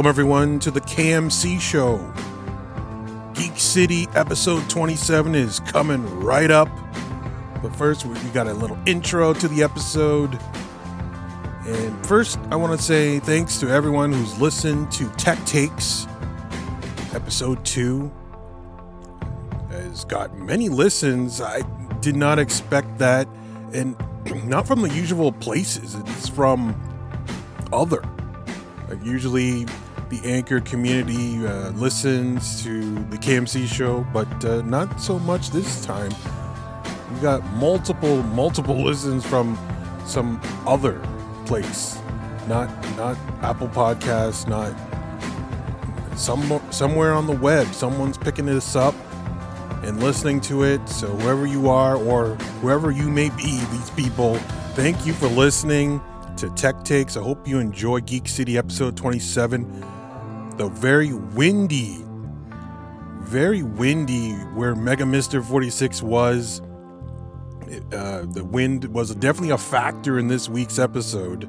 Welcome, everyone, to the KMC Show. Geek City episode 27 is coming right up. But first, we got a little intro to the episode. And first, I want to say thanks to everyone who's listened to Tech Takes episode 2. Has got many listens. I did not expect that. And not from the usual places, it's from other. Like usually, the Anchor community uh, listens to the KMC show, but uh, not so much this time. We got multiple, multiple listens from some other place, not not Apple Podcasts, not some somewhere on the web. Someone's picking this up and listening to it. So whoever you are or whoever you may be, these people, thank you for listening to Tech Takes. I hope you enjoy Geek City episode 27. The very windy, very windy where Mega Mister 46 was. Uh, the wind was definitely a factor in this week's episode.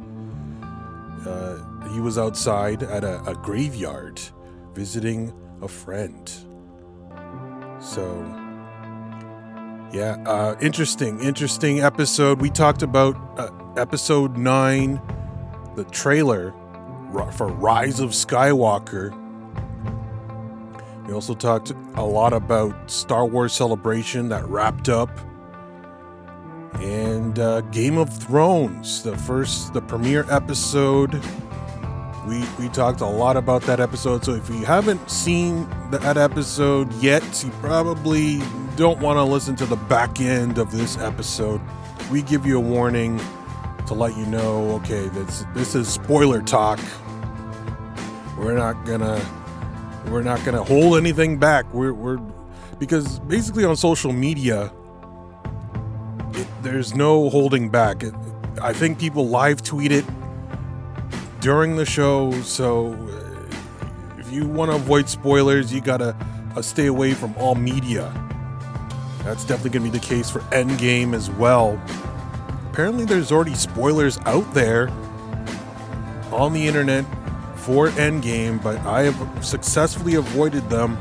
Uh, he was outside at a, a graveyard visiting a friend. So, yeah, uh, interesting, interesting episode. We talked about uh, episode nine, the trailer for Rise of Skywalker. We also talked a lot about Star Wars Celebration that wrapped up, and uh, Game of Thrones, the first, the premiere episode. We we talked a lot about that episode. So if you haven't seen that episode yet, you probably don't want to listen to the back end of this episode. We give you a warning to let you know, okay, this this is spoiler talk. We're not gonna we're not gonna hold anything back. We're we're because basically on social media, it, there's no holding back. It, I think people live tweet it during the show, so if you want to avoid spoilers, you gotta uh, stay away from all media. That's definitely gonna be the case for Endgame as well apparently there's already spoilers out there on the internet for Endgame, but I have successfully avoided them.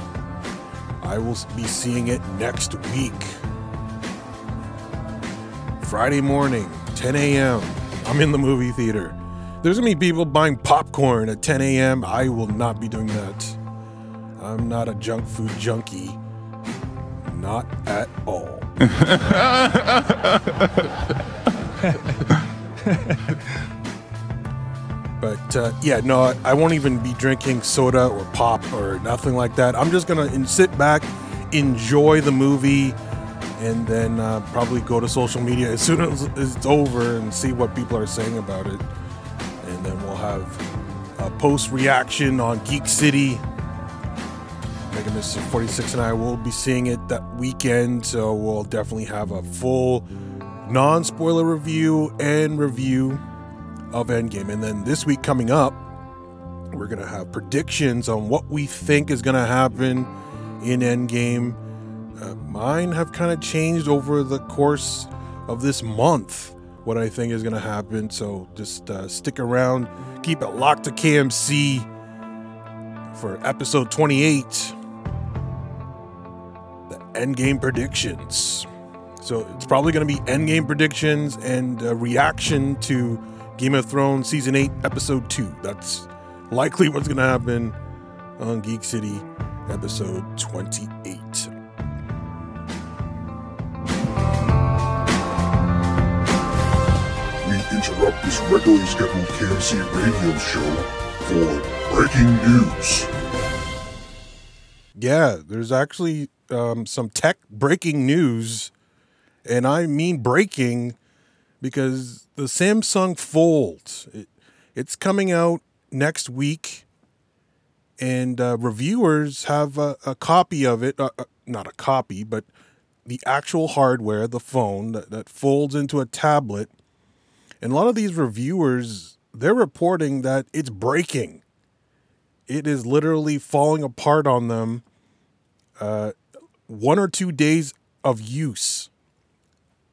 I will be seeing it next week. Friday morning, 10 a.m. I'm in the movie theater. There's gonna be people buying popcorn at 10 a.m. I will not be doing that. I'm not a junk food junkie. Not at all. but uh, yeah, no, I won't even be drinking soda or pop or nothing like that. I'm just gonna sit back, enjoy the movie, and then uh, probably go to social media as soon as it's over and see what people are saying about it. And then we'll have a post reaction on Geek City. Mega Mister 46 and I will be seeing it that weekend, so we'll definitely have a full non spoiler review and review of Endgame. And then this week coming up, we're going to have predictions on what we think is going to happen in Endgame. Uh, mine have kind of changed over the course of this month, what I think is going to happen. So just uh, stick around, keep it locked to KMC for episode 28 the Endgame predictions. So it's probably going to be endgame predictions and a reaction to Game of Thrones season 8 episode 2. That's likely what's going to happen on Geek City episode 28. We interrupt this regularly scheduled KMC radio show for breaking news. Yeah, there's actually um, some tech breaking news and I mean breaking because the Samsung Fold it, it's coming out next week, and uh, reviewers have a, a, copy of it. Uh, uh, not a copy, but the actual hardware, the phone that, that folds into a tablet. And a lot of these reviewers, they're reporting that it's breaking. It is literally falling apart on them. Uh, one or two days of use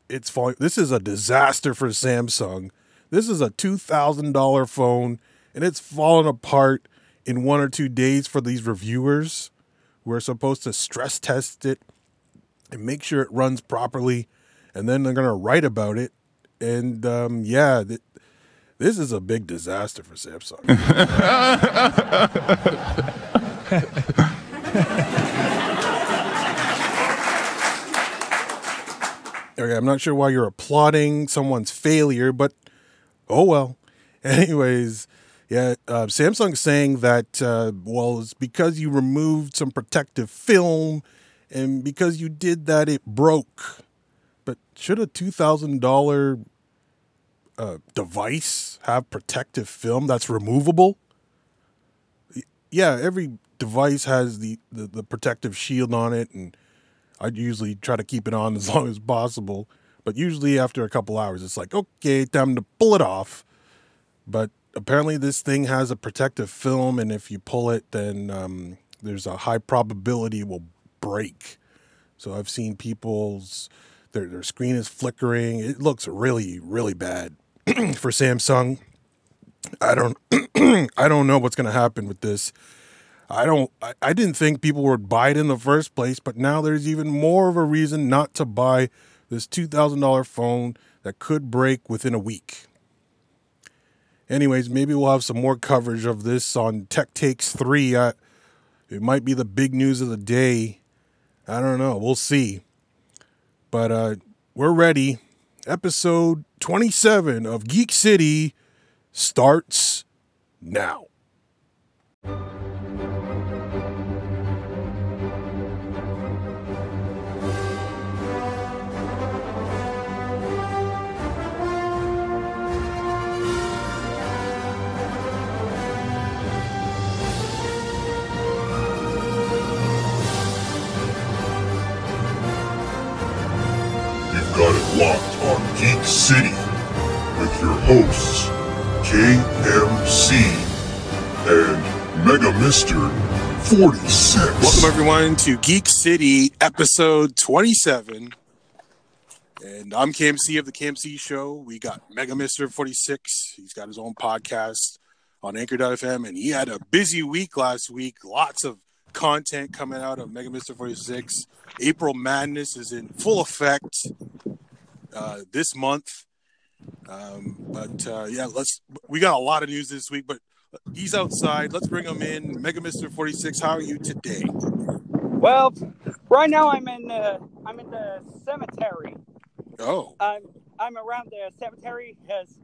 it's falling. This is a disaster for Samsung. This is a two thousand dollar phone, and it's falling apart in one or two days for these reviewers. We're supposed to stress test it and make sure it runs properly, and then they're going to write about it. And um, yeah, th- this is a big disaster for Samsung. okay, I'm not sure why you're applauding someone's failure, but oh well. Anyways, yeah, uh, Samsung's saying that, uh, well, it's because you removed some protective film and because you did that, it broke. But should a $2,000 uh, device have protective film that's removable? Yeah, every device has the, the, the protective shield on it, and I usually try to keep it on as long as possible. But usually after a couple hours, it's like, okay, time to pull it off. But apparently, this thing has a protective film, and if you pull it, then um, there's a high probability it will break. So I've seen people's their their screen is flickering. It looks really really bad for Samsung. I don't I don't know what's going to happen with this. I don't I, I didn't think people would buy it in the first place, but now there's even more of a reason not to buy this $2000 phone that could break within a week. Anyways, maybe we'll have some more coverage of this on Tech Takes 3. I, it might be the big news of the day. I don't know. We'll see. But uh, we're ready. Episode 27 of Geek City starts now. City with your hosts, KMC and Mega Mister 46. Welcome, everyone, to Geek City, episode 27. And I'm KMC of the KMC Show. We got Mega Mister 46. He's got his own podcast on Anchor.fm, and he had a busy week last week. Lots of content coming out of Mega Mister 46. April Madness is in full effect uh, this month. Um, but uh, yeah, let's. We got a lot of news this week, but he's outside. Let's bring him in. Mega Mister 46, how are you today? Well, right now I'm in the I'm in the cemetery. Oh, I'm I'm around the cemetery as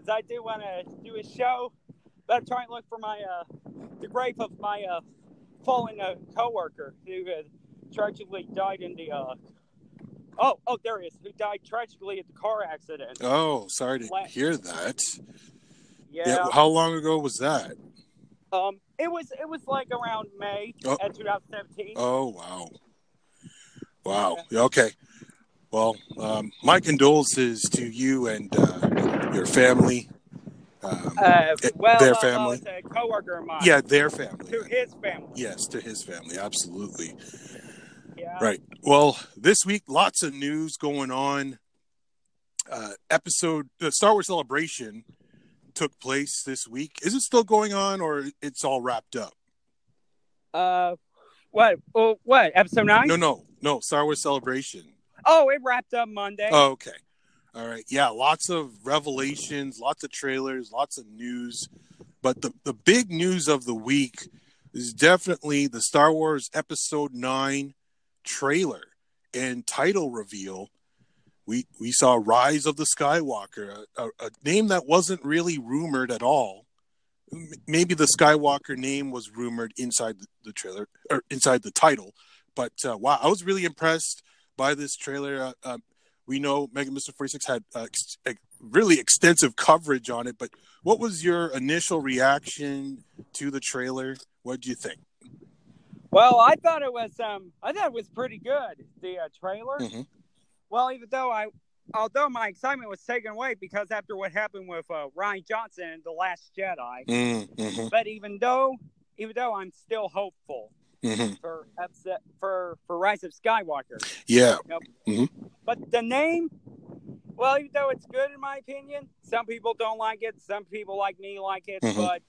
as I do want to do a show, but I'm trying to look for my uh the grave of my uh fallen uh, coworker who uh, tragically died in the uh oh oh there he is who died tragically at the car accident. oh, sorry to La- hear that. Yeah. Yeah, how long ago was that? Um. It was it was like around May Oh. at 2017. Oh wow, wow. Yeah, Okay. Well, um, my condolences to you and uh, your family. Um, Uh, well, their uh, family. well, a coworker of mine. yeah, their family. To his family. Yes, to his family. Absolutely. Yeah. Right. Well, this week, lots of news going on. Uh, episode, the Star Wars Celebration took place this week. Is it still going on, or it's all wrapped up? Uh, what? Oh, what? Episode nine? No, no, no. Star Wars Celebration. Oh, it wrapped up Monday. Oh, okay. All right. Yeah, lots of revelations, lots of trailers, lots of news. But the, the big news of the week is definitely the Star Wars Episode 9 trailer and title reveal. We we saw Rise of the Skywalker, a, a, a name that wasn't really rumored at all. M- Maybe the Skywalker name was rumored inside the, trailer or inside the title, but uh, wow, I was really impressed by this trailer. Uh, uh, we know Mega Mister Forty Six had uh, ex- really extensive coverage on it, but what was your initial reaction to the trailer? What do you think? Well, I thought it was um, I thought it was pretty good. The uh, trailer. Mhm. Well, even though I, although my excitement was taken away because after what happened with uh, Rian Johnson in the Last Jedi, Mm-hmm. but even though, even though I'm still hopeful Mm-hmm. for episode, for for Rise of Skywalker, Yeah. but the name. Well, even though it's good in my opinion, some people don't like it. Some people like me like it, Mhm. but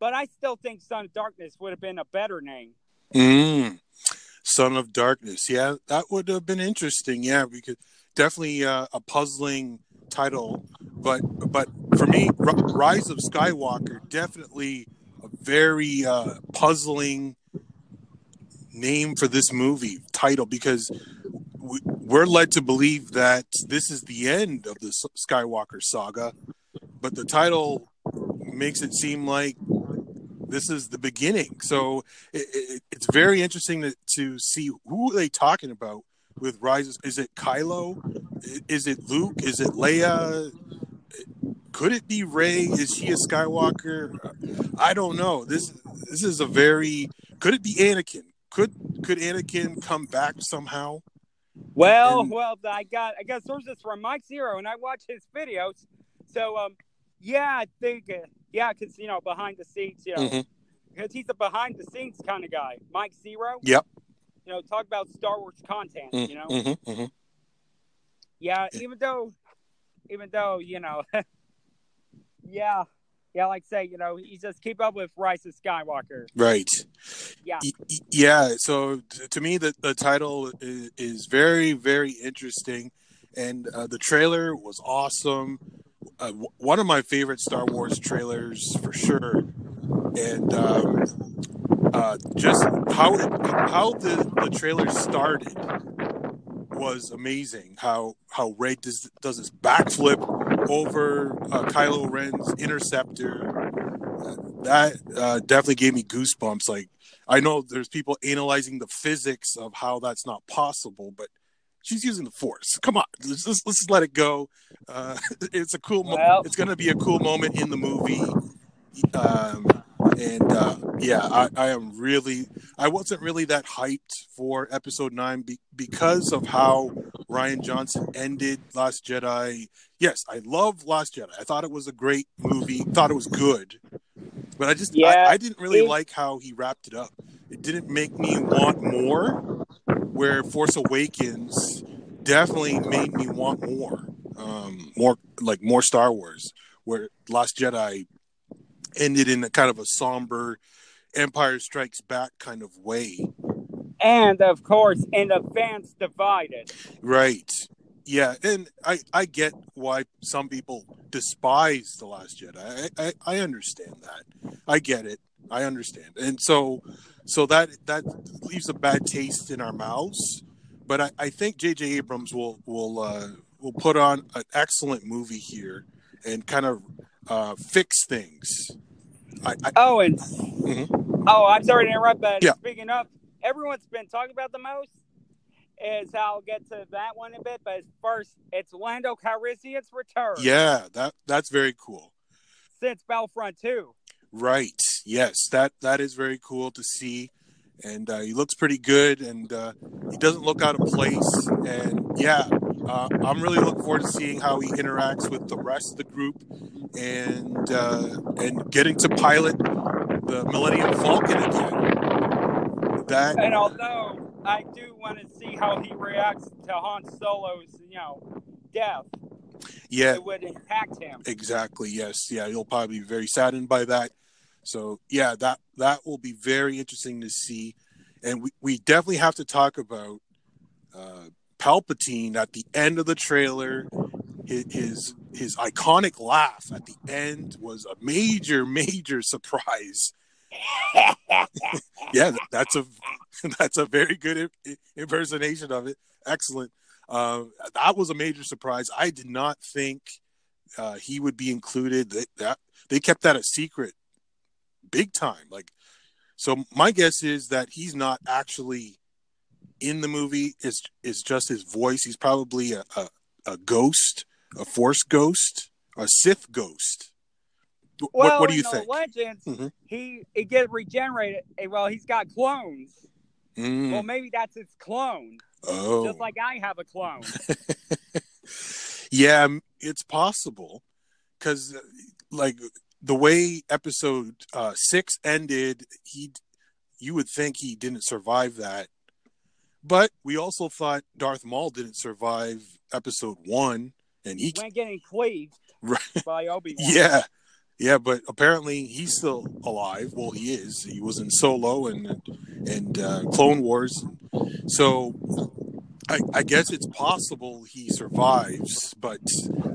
but I still think Son of Darkness would have been a better name. Mm. Son of Darkness. Yeah, that would have been interesting. Yeah, because definitely uh, a puzzling title, but but for me, R- Rise of Skywalker definitely a very uh, puzzling name for this movie title because we, we're led to believe that this is the end of the Skywalker saga, but the title makes it seem like this is the beginning. So it, it, it's very interesting to, to see who are they talking about with Rises. Is it Kylo? Is it Luke? Is it Leia? Could it be Rey? Is he a Skywalker? I don't know. This this is a very. Could it be Anakin? Could could Anakin come back somehow? Well, And- well, I got I got sources from Mike Zeroh, and I watch his videos. So, um, yeah, I think, uh, yeah, because you know, behind the scenes, you know, because he's a behind the scenes kind of guy. Mike Zeroh. Yep. You know, talk about Star Wars content. You know. Mhm, mhm. Yeah, even though, even though you know, yeah, yeah, like say, you know, he just keep up with Rise of Skywalker. Right. Yeah, yeah so to me the, the title is, is very very interesting and uh, the trailer was awesome uh, one of my favorite star wars trailers for sure. And um, uh, just how how the, the trailer started was amazing. How how Rey does, does this backflip over uh, kylo ren's interceptor. That uh, definitely gave me goosebumps. Like I know there's people analyzing the physics of how that's not possible, but she's using the force. Come on, let's let's, let's let it go. Uh, it's a cool. Mo- it's going to be a cool moment in the movie. Um, and uh, yeah, I, I am really. I wasn't really that hyped for Episode Nine be- because of how Rian Johnson ended Last Jedi. Yes, I love Last Jedi. I thought it was a great movie. Thought it was good, but I just Yeah, I, I didn't really it- like how he wrapped it up. It didn't make me want more. Where Force Awakens definitely made me want more, um, more like more Star Wars. Where Last Jedi ended in a kind of a somber Empire Strikes Back kind of way. and of course, and the fans divided. Right. Yeah, and I I get why some people despise the Last Jedi. I, I I understand that. I get it. I understand. And so so that that leaves a bad taste in our mouths. But I, I think J.J. Abrams will will uh, will put on an excellent movie here and kind of uh, fix things. I, I Oh, and Mhm. oh, I'm sorry to interrupt, but Yeah. speaking of, everyone's been talking about the most is how I'll get to that one in a bit. But first, it's Lando Calrissian's return yeah, that that's very cool. since Battlefront 2. Right. Yes, that that is very cool to see, and uh, he looks pretty good, and uh, he doesn't look out of place. And yeah, uh, I'm really looking forward to seeing how he interacts with the rest of the group, and uh, and getting to pilot the Millennium Falcon again. That And although I do want to see how he reacts to Han Solo's, you know, death, yeah, it would impact him. Exactly. Yes. Yeah. he'll probably be very saddened by that. So yeah, that that will be very interesting to see, and we, we definitely have to talk about uh, Palpatine at the end of the trailer. His, his his iconic laugh at the end was a major major surprise. yeah, that's a that's a very good impersonation of it. Excellent. Uh, that was a major surprise. I did not think uh, he would be included. They, that they kept that a secret, big time. Like, so my guess is that he's not actually in the movie. Is is just his voice. He's probably a, a a ghost, a force ghost, a Sith ghost. Well, what, what do you the think? Legends, Mhm. he he get regenerated. Well, he's got clones. Mm, Well, maybe that's his clone, oh, just like I have a clone. yeah, it's possible because, like, the way episode uh, six ended, he, you would think he didn't survive that, but we also thought Darth Maul didn't survive episode one, and he, went getting cleaved Right. by Obi yeah, yeah, but apparently he's still alive. Well, he is. He was in Solo and and uh, Clone Wars. So I, I guess it's possible he survives, but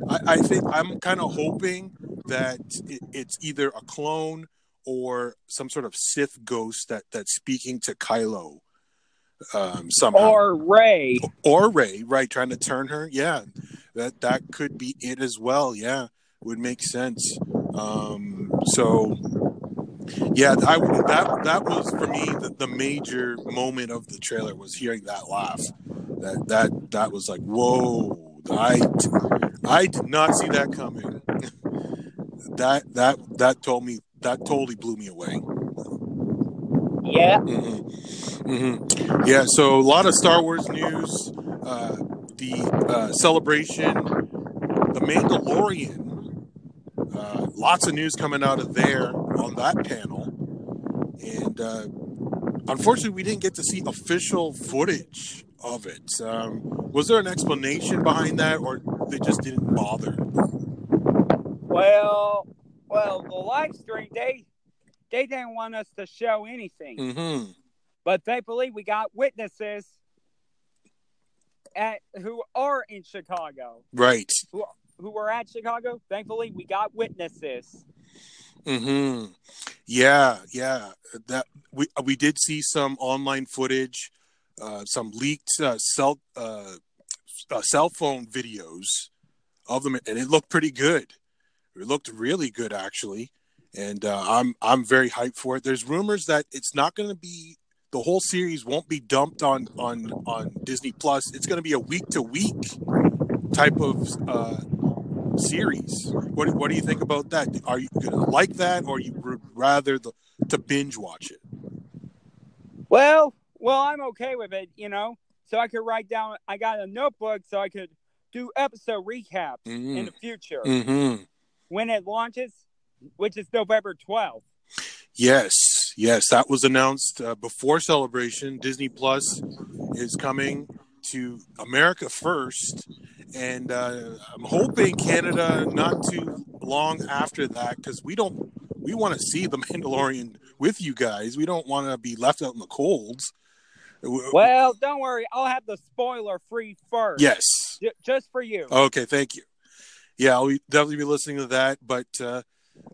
I, I think I'm kind of hoping that it, it's either a clone or some sort of Sith ghost that that's speaking to Kylo um, somehow, Or Rey. or Rey, right? Trying to turn her. Yeah, that that could be it as well. Yeah, would make sense. Um, so, yeah, I that that was for me the, the major moment of the trailer was hearing that laugh. That that that was like, whoa! I I did not see that coming. that that that told me that totally blew me away. Yeah. hmm hmm Yeah, so a lot of Star Wars news. Uh, the uh, celebration, The Mandalorian. Uh, lots of news coming out of there on that panel. And uh, unfortunately, we didn't get to see official footage of it. Um, was there an explanation behind that, or they just didn't bother? Well, well, the live stream they they didn't want us to show anything, hmm but thankfully we got witnesses at who are in Chicago, Right. who who were at Chicago. Thankfully, we got witnesses. hmm Yeah, yeah. That we we did see some online footage, uh, some leaked uh, cell uh, uh, cell phone videos of them, and it looked pretty good. It looked really good, actually, and uh, I'm I'm very hyped for it. There's rumors that it's not going to be the whole series won't be dumped on on on Disney Plus. It's going to be a week to week type of uh, series. What what do you think about that? Are you going to like that, or you would rather the, to binge watch it? Well, well, I'm okay with it, you know. So I could write down. I got a notebook, so I could do episode recaps in the future Mm-hmm. When it launches, which is November 12th. Yes, yes, that was announced uh, before Celebration. Disney Plus is coming to America first, and uh, I'm hoping Canada not too long after that because we don't we want to see the Mandalorian with you guys. We don't want to be left out in the colds. Well, don't worry, I'll have the spoiler free first. yes. J- just for you. Okay, thank you. Yeah, I'll definitely be listening to that. But uh,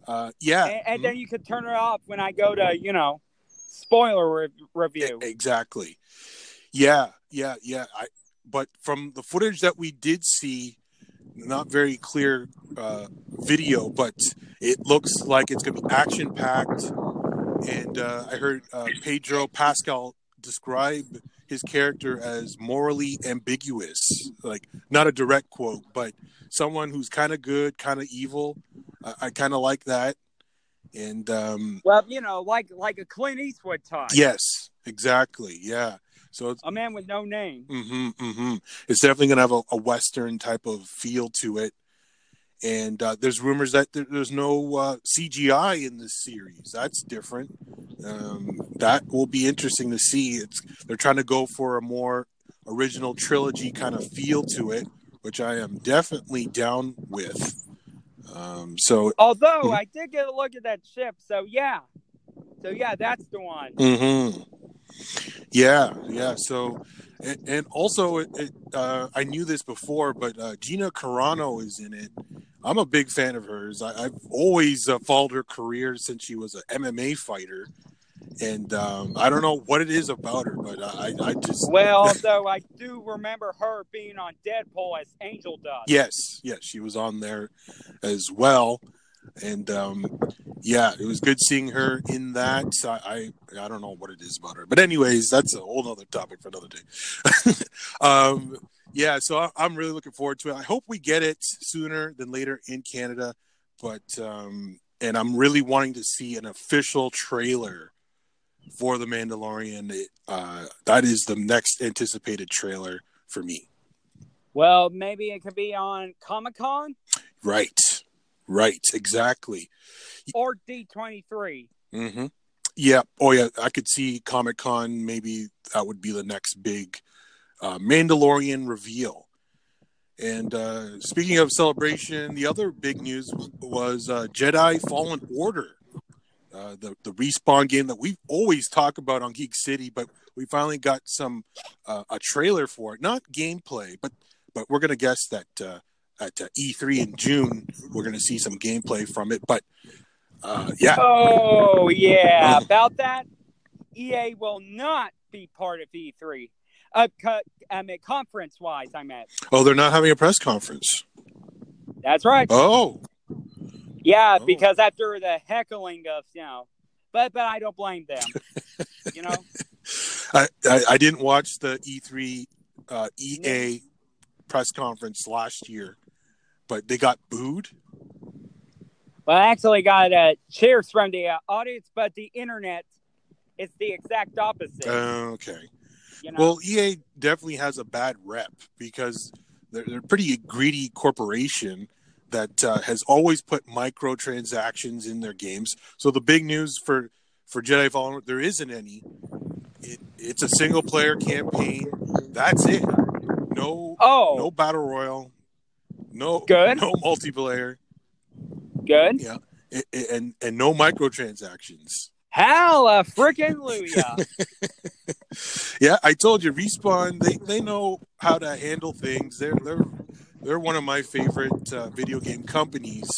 uh, yeah, and, and then you could turn it off when I go to, you know, spoiler re- review. Exactly. Yeah, yeah, yeah. I but from the footage that we did see, not very clear uh, video, but it looks like it's going to be action packed. And uh, I heard uh, Pedro Pascal describe his character as morally ambiguous, like not a direct quote, but someone who's kind of good, kind of evil. I, I kind of like that. And um, Well, you know, like like a Clint Eastwood type. yes, exactly. Yeah. So it's A man with no name. Mm-hmm, mm-hmm. It's definitely going to have a, a Western type of feel to it. And uh, there's rumors that there, there's no uh, CGI in this series. That's different. Um, that will be interesting to see. It's they're trying to go for a more original trilogy kind of feel to it, which I am definitely down with. Um, so, Although Mhm. I did get a look at that ship, so yeah. So yeah, that's the one. hmm Yeah, yeah. So, and, and also, it, it, uh, I knew this before, but uh, Gina Carano is in it. I'm a big fan of hers. I, I've always uh, followed her career since she was an MMA fighter, and um, I don't know what it is about her, but I, I just Well, though I do remember her being on Deadpool as Angel Dust. yes, yes, she was on there as well, and um, yeah, it was good seeing her in that. I, I I don't know what it is about her, but anyways, that's a whole other topic for another day. um, yeah, so I'm really looking forward to it. I hope we get it sooner than later in Canada, but um, and I'm really wanting to see an official trailer for the Mandalorian. It, uh, that is the next anticipated trailer for me. Well, maybe it could be on Comic Con Right, right, exactly. or D23. Mm-hmm. Yeah. Oh, yeah. I could see Comic Con. Maybe that would be the next big uh, Mandalorian reveal. And uh, speaking of celebration, the other big news was uh, Jedi Fallen Order, uh, the the respawn game that we've always talked about on Geek City, but we finally got some uh, a trailer for it. Not gameplay, but but we're gonna guess that uh, at uh, E3 in June we're gonna see some gameplay from it. But uh, yeah, Oh yeah, about that. EA will not be part of E3. Uh, co- I mean, conference wise, I'm at. oh, they're not having a press conference. That's right. Oh, Yeah, Oh. because after the heckling of you know, but but I don't blame them. you know. I, I, I didn't watch the E3 uh, EA press conference last year, but they got booed. Well, I actually got uh, cheers from the uh, audience, but the internet is the exact opposite. Uh, okay. you know? Well, EA definitely has a bad rep because they're, they're a pretty greedy corporation that uh, has always put microtransactions in their games. So the big news for for Jedi Fallen there isn't any. It, it's a single player campaign. That's it. No oh, no battle royal. No Good. No multiplayer. good. Yeah. I- I- And and no microtransactions. Halla frickin' Luya. Yeah, I told you, respawn. They they know how to handle things. They're they're they're one of my favorite uh, video game companies,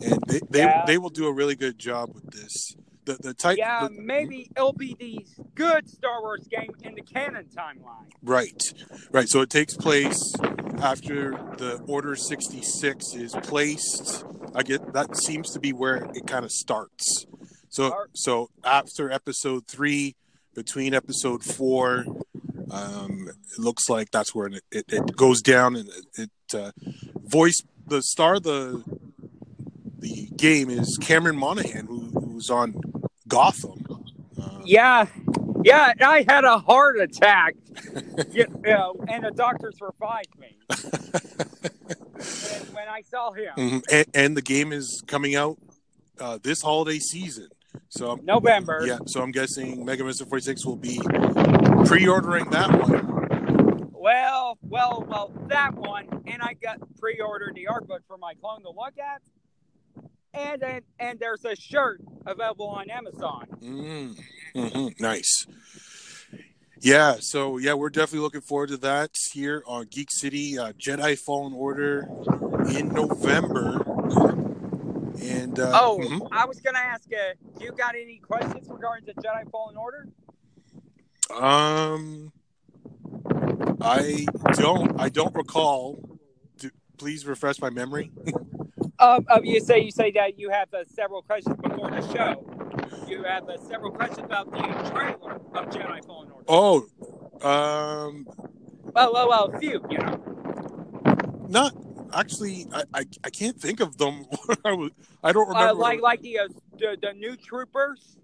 and they they, Yeah. they will do a really good job with this. The the type. yeah, the- maybe it'll be the good Star Wars game in the canon timeline. Right, right. So it takes place after the Order sixty six is placed. I get that seems to be where it kind of starts. So so after Episode three, between Episode four, um, it looks like that's where it, it, it goes down and it uh, voice the star of the the game is Cameron Monaghan who, who's on Gotham. Uh, Yeah, yeah, I had a heart attack. you know, and the doctors revived me when, when I saw him. Mhm. And, and the game is coming out uh, this holiday season. So November. yeah, so I'm guessing Mega Mister 46 will be pre-ordering that one. Well, well, well, that one, and I got pre-ordered the art book for my clone to look at, and then and there's a shirt available on Amazon. Mm, mhm, Nice. Yeah, so yeah, we're definitely looking forward to that here on Geek City uh, Jedi Fallen Order in November. And uh, Oh, mhm. I was gonna ask, uh, you got any questions regarding the Jedi Fallen Order? um, I don't, I don't recall. Do, please refresh my memory. Um, uh, you say you say that you have uh, several questions before the show. You have uh, several questions about the trailer of Jedi Fallen Order. Oh, um, Well, well, well, a few, you know. not actually. I, I, I can't think of them. I was- I don't Uh, remember. like like the, uh, the the new troopers.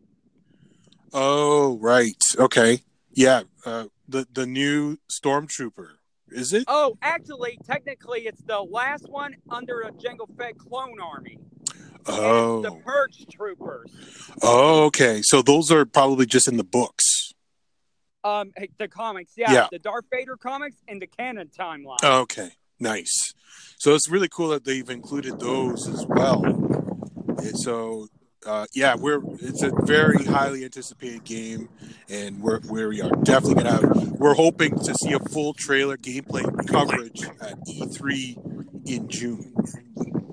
Oh, right. Okay. Yeah. Uh, the the new stormtrooper. Is it? Oh, actually, technically, it's the last one under a Jango Fett clone army. Oh. The Purge troopers. Oh, okay. So those are probably just in the books. Um, the comics, yeah, Yeah. the Darth Vader comics and the canon timeline. Okay. Nice. So it's really cool that they've included those as well. And so uh, yeah, we're it's a very highly anticipated game, and we're we're we are definitely gonna have. We're hoping to see a full trailer gameplay coverage at E3 in June.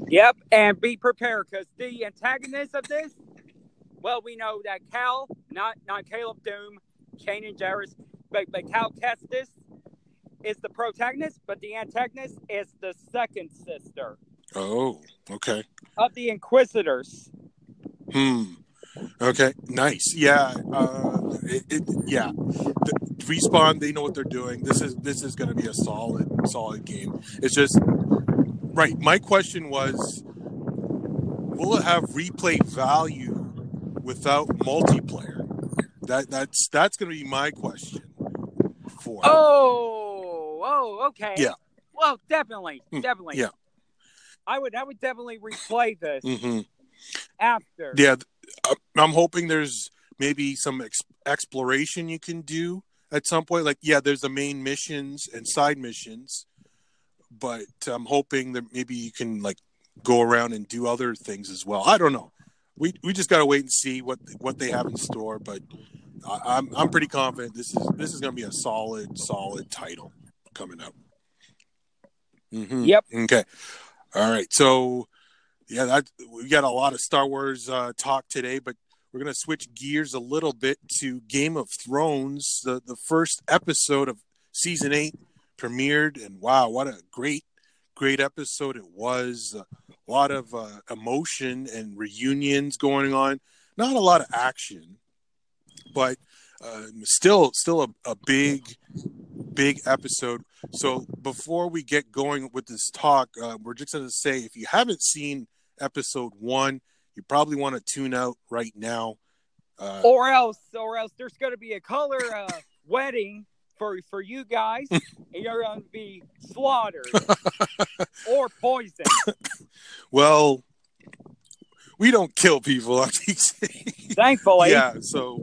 Yep, and be prepared because the antagonist of this, well, we know that Cal, not not Caleb Dume, Kanan Jarrus, but but Cal Kestis is the protagonist, but the antagonist is the second sister Oh, okay. of the Inquisitors. Hmm. Okay. Nice. Yeah. Uh, it, it, yeah. The, respawn. They know what they're doing. This is this is going to be a solid solid game. It's just right. My question was, will it have replay value without multiplayer? That that's that's going to be my question. For. Oh, oh, okay. Yeah. Well, definitely, Hmm, definitely. yeah. I would, I would definitely replay this hmm after. Yeah. I'm hoping there's maybe some ex- exploration you can do at some point. Like, yeah, there's the main missions and side missions, but I'm hoping that maybe you can like go around and do other things as well. I don't know. We we just gotta wait and see what what they have in store, but I, I'm I'm pretty confident this is this is gonna be a solid solid title coming up. Mhm. Yep. Okay. All right. So yeah, that we got a lot of Star Wars uh, talk today, but we're gonna switch gears a little bit to Game of Thrones. The the first episode of season eight premiered, and wow, what a great great episode it was. A lot of uh, emotion and reunions going on. Not a lot of action, but uh, still still a, a big big episode. So before we get going with this talk, uh, we're just going to say if you haven't seen episode one, you probably want to tune out right now. Uh, Or else, or else, there's going to be a color uh, wedding for for you guys, and you're going to be slaughtered or poisoned. well, we don't kill people on DC. Thankfully, yeah, so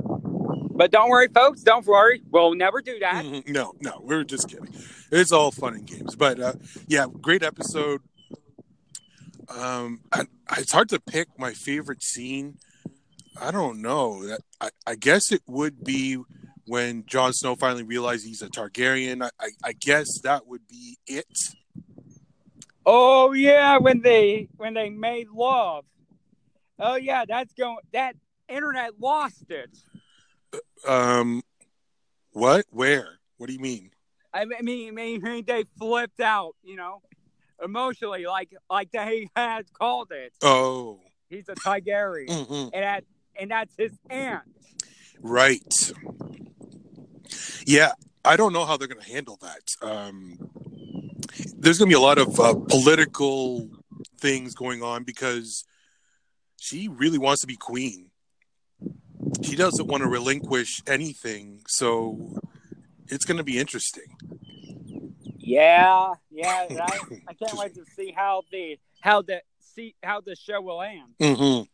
but don't worry, folks. Don't worry. We'll never do that. Mhm. no, no, we're just kidding. It's all fun and games, but uh, yeah, great episode. Um, I, it's hard to pick my favorite scene. I don't know. That I, I guess it would be when Jon Snow finally realized he's a Targaryen. I, I, I guess that would be it. Oh yeah, when they when they made love. Oh yeah, that's going. That internet lost it. Um, what? Where? What do you mean? I mean, I mean, I mean, they flipped out. You know, emotionally, like like they had called it. Oh, He's a Targaryen, mhm. and that and that's his aunt. right. Yeah, I don't know how they're going to handle that. Um, there's going to be a lot of uh, political things going on because she really wants to be queen. She doesn't want to relinquish anything, so it's going to be interesting. Yeah, yeah. I, I can't wait to see how the how the see how the show will end. Mm-hmm.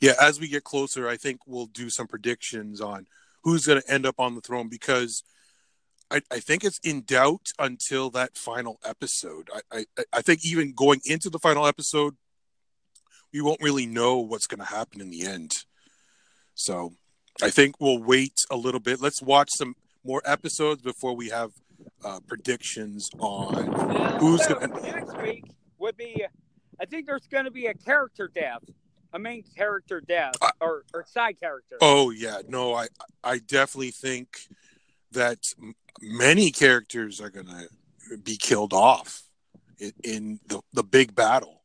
Yeah, as we get closer, I think we'll do some predictions on who's going to end up on the throne because I, I think it's in doubt until that final episode. I, I, I think even going into the final episode, we won't really know what's going to happen in the end. So I think we'll wait a little bit. Let's watch some more episodes before we have uh, predictions on who's going to. next week would be. I think there's going to be a character death, a main character death, Uh, or or side character. Oh yeah, no, I I definitely think that m- many characters are gonna be killed off in, in the the big battle.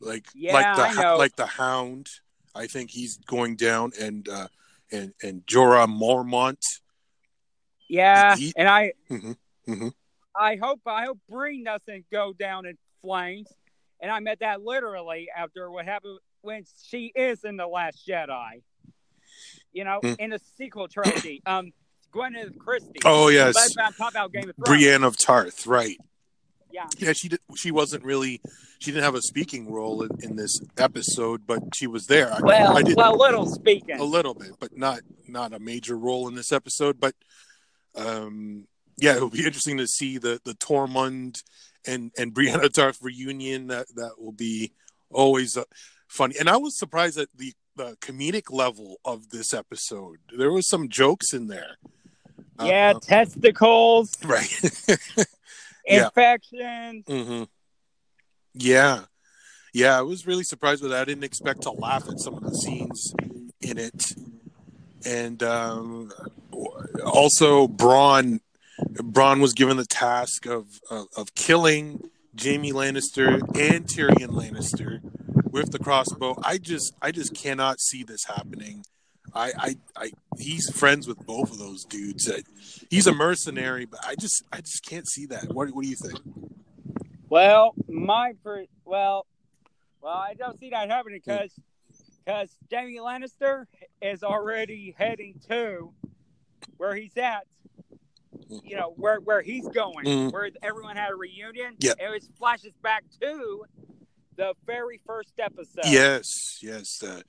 Like Yeah, like the like the Hound, I think he's going down, and uh, and and Jorah Mormont. yeah, he- and I Mhm, mhm. I hope I hope Brienne doesn't go down in flames. And I meant that literally after what happened when she is in the Last Jedi. You know, Hmm. in the sequel trilogy. Um, Gwyneth Christie. Oh yes, But I'm talking about Game of Brienne of Tarth, right? Yeah. Yeah, she did. She wasn't really. She didn't have a speaking role in, in this episode, but she was there. I, Well, I did well, little speaking. a little bit, but not not a major role in this episode. But um, yeah, it'll be interesting to see the the Tormund and and Brianna Tarth reunion. That that will be always uh, funny. And I was surprised at the the comedic level of this episode. There was some jokes in there. Uh, yeah, testicles, right. Yeah. infection. hmm Yeah, yeah. I was really surprised with that. I didn't expect to laugh at some of the scenes in it, and um, also Bronn. Bronn was given the task of, of of killing Jaime Lannister and Tyrion Lannister with the crossbow. I just I just cannot see this happening. I, I, I he's friends with both of those dudes. He's a mercenary, but I just I just can't see that. What what do you think? Well, my per- well, well, I don't see that happening Hmm. because because Jaime Lannister is already heading to where he's at. You know where where he's going, Mhm. where everyone had a reunion. Yeah. it was flashes back to the very first episode. Yes, yes. Uh,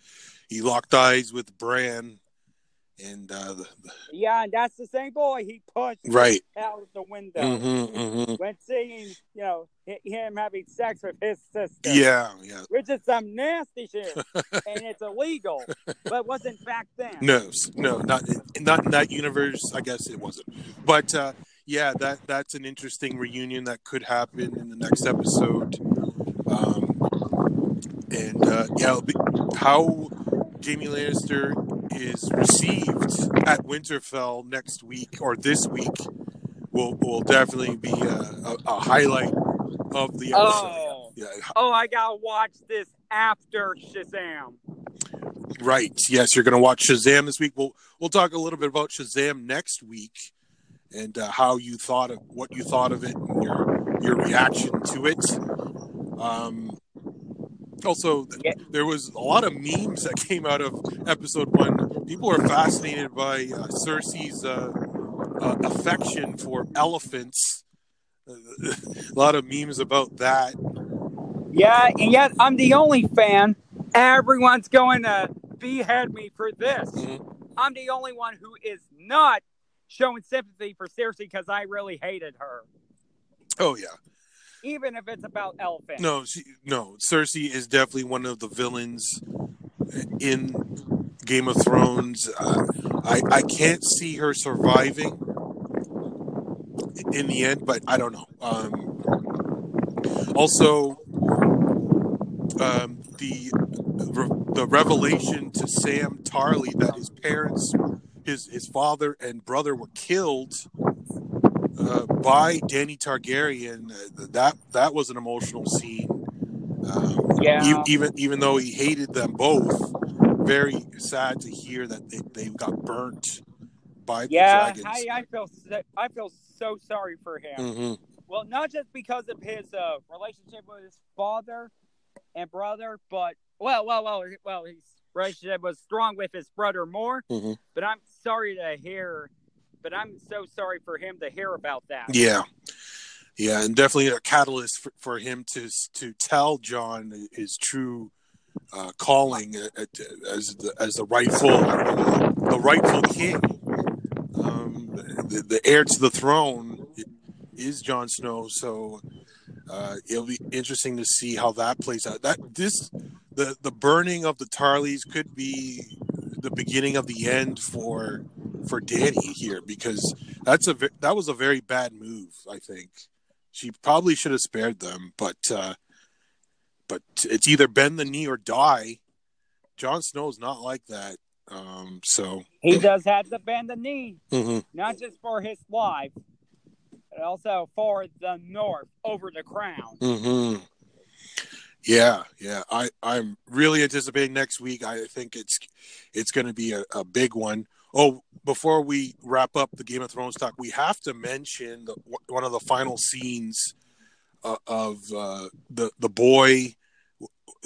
he locked eyes with Bran, and uh, the, the, Yeah, and that's the same boy he pushed right. out the window Mm-hmm, mm-hmm. when seeing, you know, him having sex with his sister. Yeah, yeah. Which is some nasty shit, and it's illegal, but wasn't back then. No, no, not not in that universe. I guess it wasn't. But uh, yeah, that that's an interesting reunion that could happen in the next episode. Um, and uh, yeah, how Jaime Lannister is received at Winterfell next week or this week will will definitely be a, a, a highlight of the episode. Oh, Yeah, oh, I gotta watch this after Shazam. Right. Yes, you're to watch Shazam this week. We'll we'll talk a little bit about Shazam next week and uh, how you thought of what you thought of it and your your reaction to it. Um, also, Yeah. there was a lot of memes that came out of episode one. People are fascinated by uh, Cersei's uh, uh, affection for elephants. a lot of memes about that. Yeah, and yet I'm the only fan. Everyone's going to behead me for this. Mhm. I'm the only one who is not showing sympathy for Cersei because I really hated her, Oh yeah. Even if it's about elephants. No, she, no. Cersei is definitely one of the villains in Game of Thrones. Uh, I I can't see her surviving in the end, but I don't know. Um, also, um, the the revelation to Sam Tarly that his parents, his his father and brother were killed uh, by Dany Targaryen. Uh, that that was an emotional scene. Um, Yeah. even even though he hated them both, very sad to hear that they, they got burnt by Yeah, the I, dragons. I feel so, I feel so sorry for him. Mhm. Well, not just because of his uh, relationship with his father and brother, but well, well, well, well, his relationship was strong with his brother more. Mhm. But I'm sorry to hear. But I'm so sorry for him to hear about that. Yeah, yeah, and definitely a catalyst for, for him to to tell Jon his true uh, calling uh, uh, as the as the rightful the rightful king, um, the, the heir to the throne is Jon Snow. So uh, it'll be interesting to see how that plays out. That this the the burning of the Tarlys could be the beginning of the end for for Dany here because that's a that was a very bad move. I think she probably should have spared them, but uh, but it's either bend the knee or die. Jon Snow's not like that. Um, so He does have to bend the knee, mhm. not just for his life, but also for the North over the crown. Mm-hmm. Yeah, yeah. I I'm really anticipating next week. I think it's it's going to be a, a big one. Oh, before we wrap up the Game of Thrones talk, we have to mention the, one of the final scenes uh, of uh, the the boy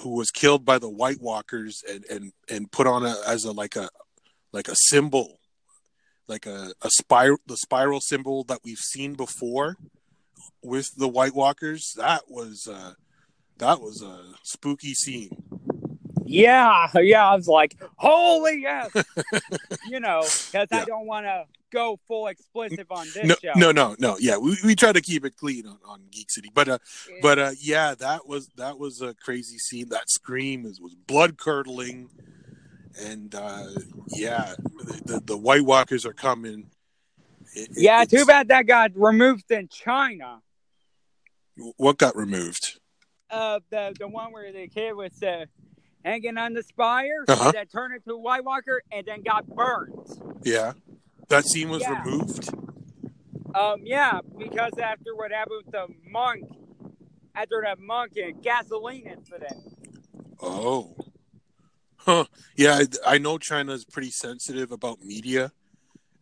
who was killed by the White Walkers and and and put on a as a like a like a symbol, like a a spiral the spiral symbol that we've seen before with the White Walkers. That was uh, that was a spooky scene. Yeah, yeah. I was like, holy yes, you know, because Yeah. I don't want to go full explicit on this No, show. no, no, no. Yeah, we, we try to keep it clean on, on Geek City, but uh, but uh, yeah, that was that was a crazy scene. That scream was, was blood curdling, and uh, yeah, the the White Walkers are coming. It- it- yeah, too bad that got removed in China. What got removed? Uh, the the one where the kid was uh, hanging on the spire, Uh-huh. then turned into a White Walker, and then got burned. Yeah, that scene was Yeah. removed. Um, yeah, because after what happened with the monk, after that monk and gasoline incident. Oh, huh? Yeah, I, I know China is pretty sensitive about media,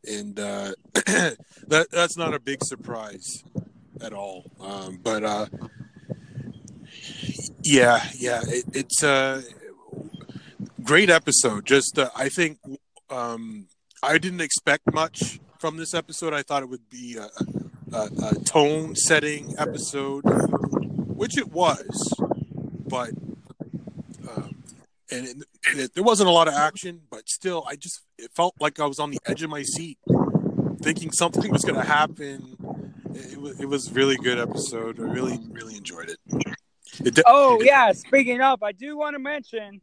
and uh, that that's not a big surprise at all. Um, but uh, yeah, yeah, it, it's a great episode. Just uh, I think um, I didn't expect much from this episode. I thought it would be a, a, a tone setting episode, which it was, but. Um, and it, it, there wasn't a lot of action, but still, I just it felt like I was on the edge of my seat, thinking something was going to happen. It, was it was really good episode. I really really enjoyed it. it oh yeah, speaking of, I do want to mention,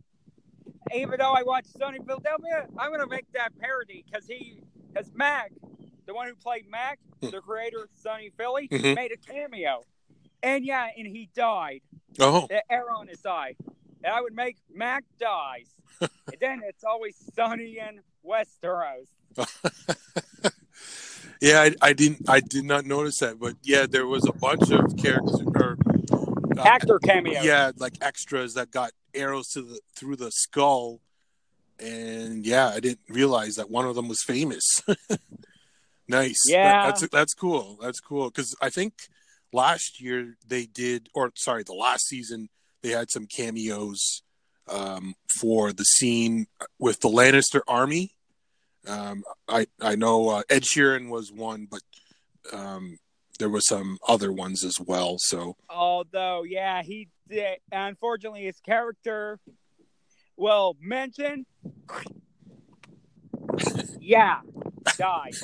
even though I watched Sunny Philadelphia, I'm going to make that parody because he has Mac, the one who played Mac, Hmm. the creator of Sunny Philly, Mhm. made a cameo, and yeah, and he died. Oh, the arrow on his eye. And I would make Mac dies. and then it's always Sunny and Westeros. yeah, I, I didn't I did not notice that, but yeah, there was a bunch of characters or uh, Actor cameo. yeah, like extras that got arrows to the through the skull, and yeah, I didn't realize that one of them was famous. nice. That- Yeah. that's that's cool. That's cool because I think last year they did, or sorry, the last season they had some cameos um, for the scene with the Lannister army. Um, I I know uh, Ed Sheeran was one, but um, there were some other ones as well. So Although, yeah, he did. Unfortunately, his character, well, mentioned. yeah, died.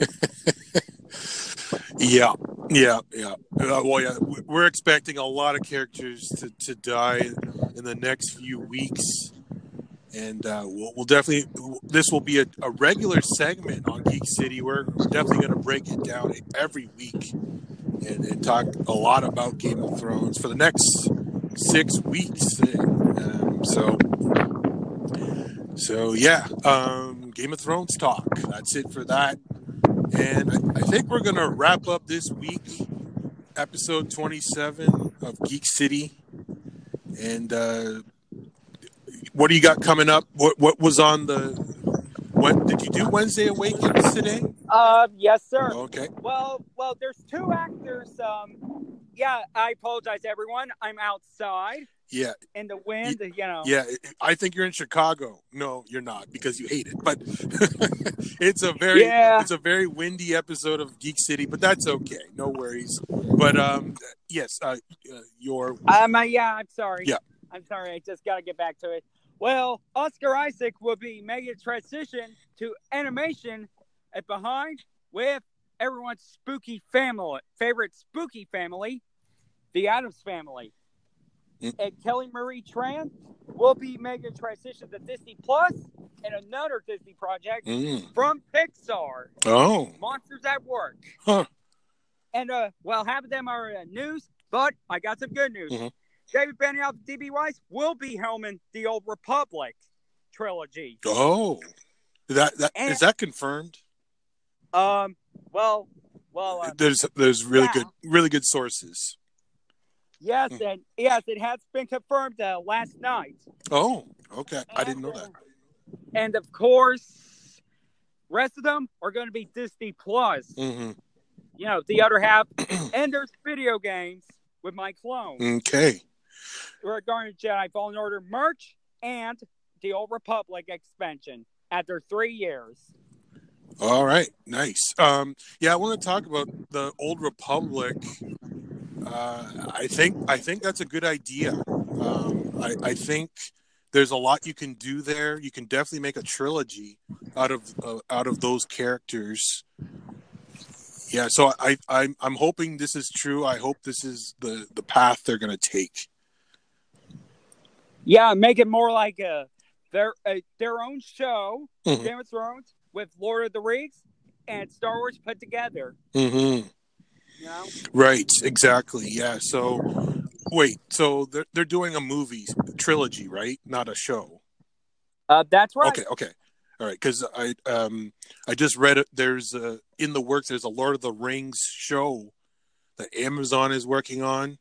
Yeah, yeah, yeah. Uh, well, yeah, we- we're expecting a lot of characters to, to die in the next few weeks, and uh, we'll, we'll definitely. This will be a, a regular segment on Geek City. We're definitely going to break it down every week and, and talk a lot about Game of Thrones for the next six weeks. Um, so, so yeah, um, Game of Thrones talk. That's it for that. And I, I think we're to wrap up this week, episode 27 of Geek City. And uh, what do you got coming up? What what was on the what did you do Wednesday Awakens today? Uh, yes, sir. Okay. Well, well, there's two actors. Um, yeah, I apologize, everyone. I'm outside Yeah, in the wind. You know. yeah. I think you're in Chicago. No, you're not because you hate it. But it's a very Yeah. it's a very windy episode of Geek City, but that's okay. No worries. But um yes, uh, uh your Um, uh, yeah, I'm sorry. Yeah. I'm sorry. I just got to get back to it. Well, Oscar Isaac will be making a transition to animation at behind with everyone's spooky family, favorite spooky family, the Addams family. Mm. And Kelly Marie Tran will be making a transition to Disney Plus and another Disney project Mm. from Pixar. Oh. Monsters at Work. Huh. And uh, well, half of them are uh, news, but I got some good news. Mhm. David Benioff, DB Weiss will be helming the Old Republic trilogy. Oh. That that And- is that confirmed? Um, well, well, uh, there's there's really yeah. good really good sources. yes, Hmm. and yes, it has been confirmed uh, last night. Oh, okay. I didn't know that. And of course, rest of them are going to be Disney Plus. hmm You know, the other half, and there's video games with my clone. Okay. regarding Jedi Fallen Order merch and the Old Republic expansion after three years. All right. Nice. Um, yeah, I want to talk about the Old Republic. Uh, I think I think that's a good idea. Um, I, I think there's a lot you can do there. You can definitely make a trilogy out of uh, out of those characters. Yeah, so I, I I'm hoping this is true. I hope this is the the path they're going to take. Yeah, make it more like a their a, their own show, Mhm. Game of Thrones, with Lord of the Rings and Star Wars put together. Mm-hmm. You know, Right, exactly. Yeah. So, wait. So they're they're doing a movie trilogy, right? Not a show. uh, that's right. Okay. Okay. All right. Because I um I just read it. There's a in the works. There's a Lord of the Rings show that Amazon is working on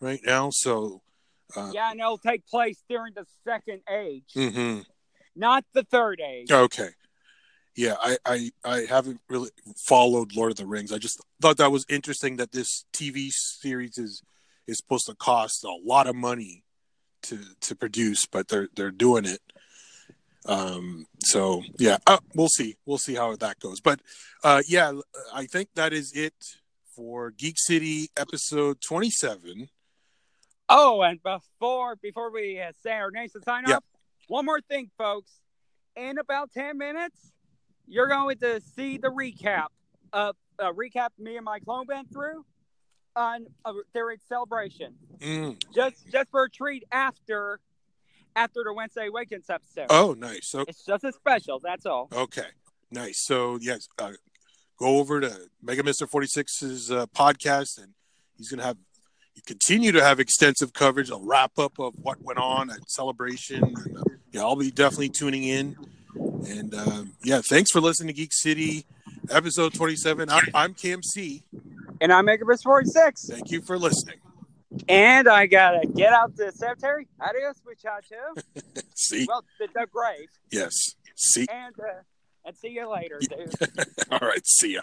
right now. So. Uh, Yeah, and it'll take place during the Second Age, hmm not the Third Age. Okay. Yeah, I, I I haven't really followed Lord of the Rings. I just thought that was interesting that this TV series is is supposed to cost a lot of money to to produce, but they're they're doing it. Um. So yeah, uh, we'll see. We'll see how that goes. But uh, yeah, I think that is it for Geek City episode twenty seven. Oh, and before before we uh, say our names and sign Yeah. off, one more thing, folks. In about 10 minutes, you're going to see the recap of uh, recap me and my clone went through on uh, during celebration. Mm. Just just for a treat after after the Wednesday Awakens episode. Oh, nice. So, It's just a special. That's all. okay, nice. So, yes, uh, go over to Mega Mister 46's uh, podcast, and he's going to have you continue to have extensive coverage, a wrap up of what went on at Celebration. And, uh, yeah, I'll be definitely tuning in. And um, yeah, thanks for listening to Geek City, episode 27. I'm, I'm KMC. And I'm Megabus 46. Thank you for listening. And I gotta get out to the cemetery. Adios, muchacho. See, well, the, the grave. yes, see. And uh, and see you later, dude. All right, see ya.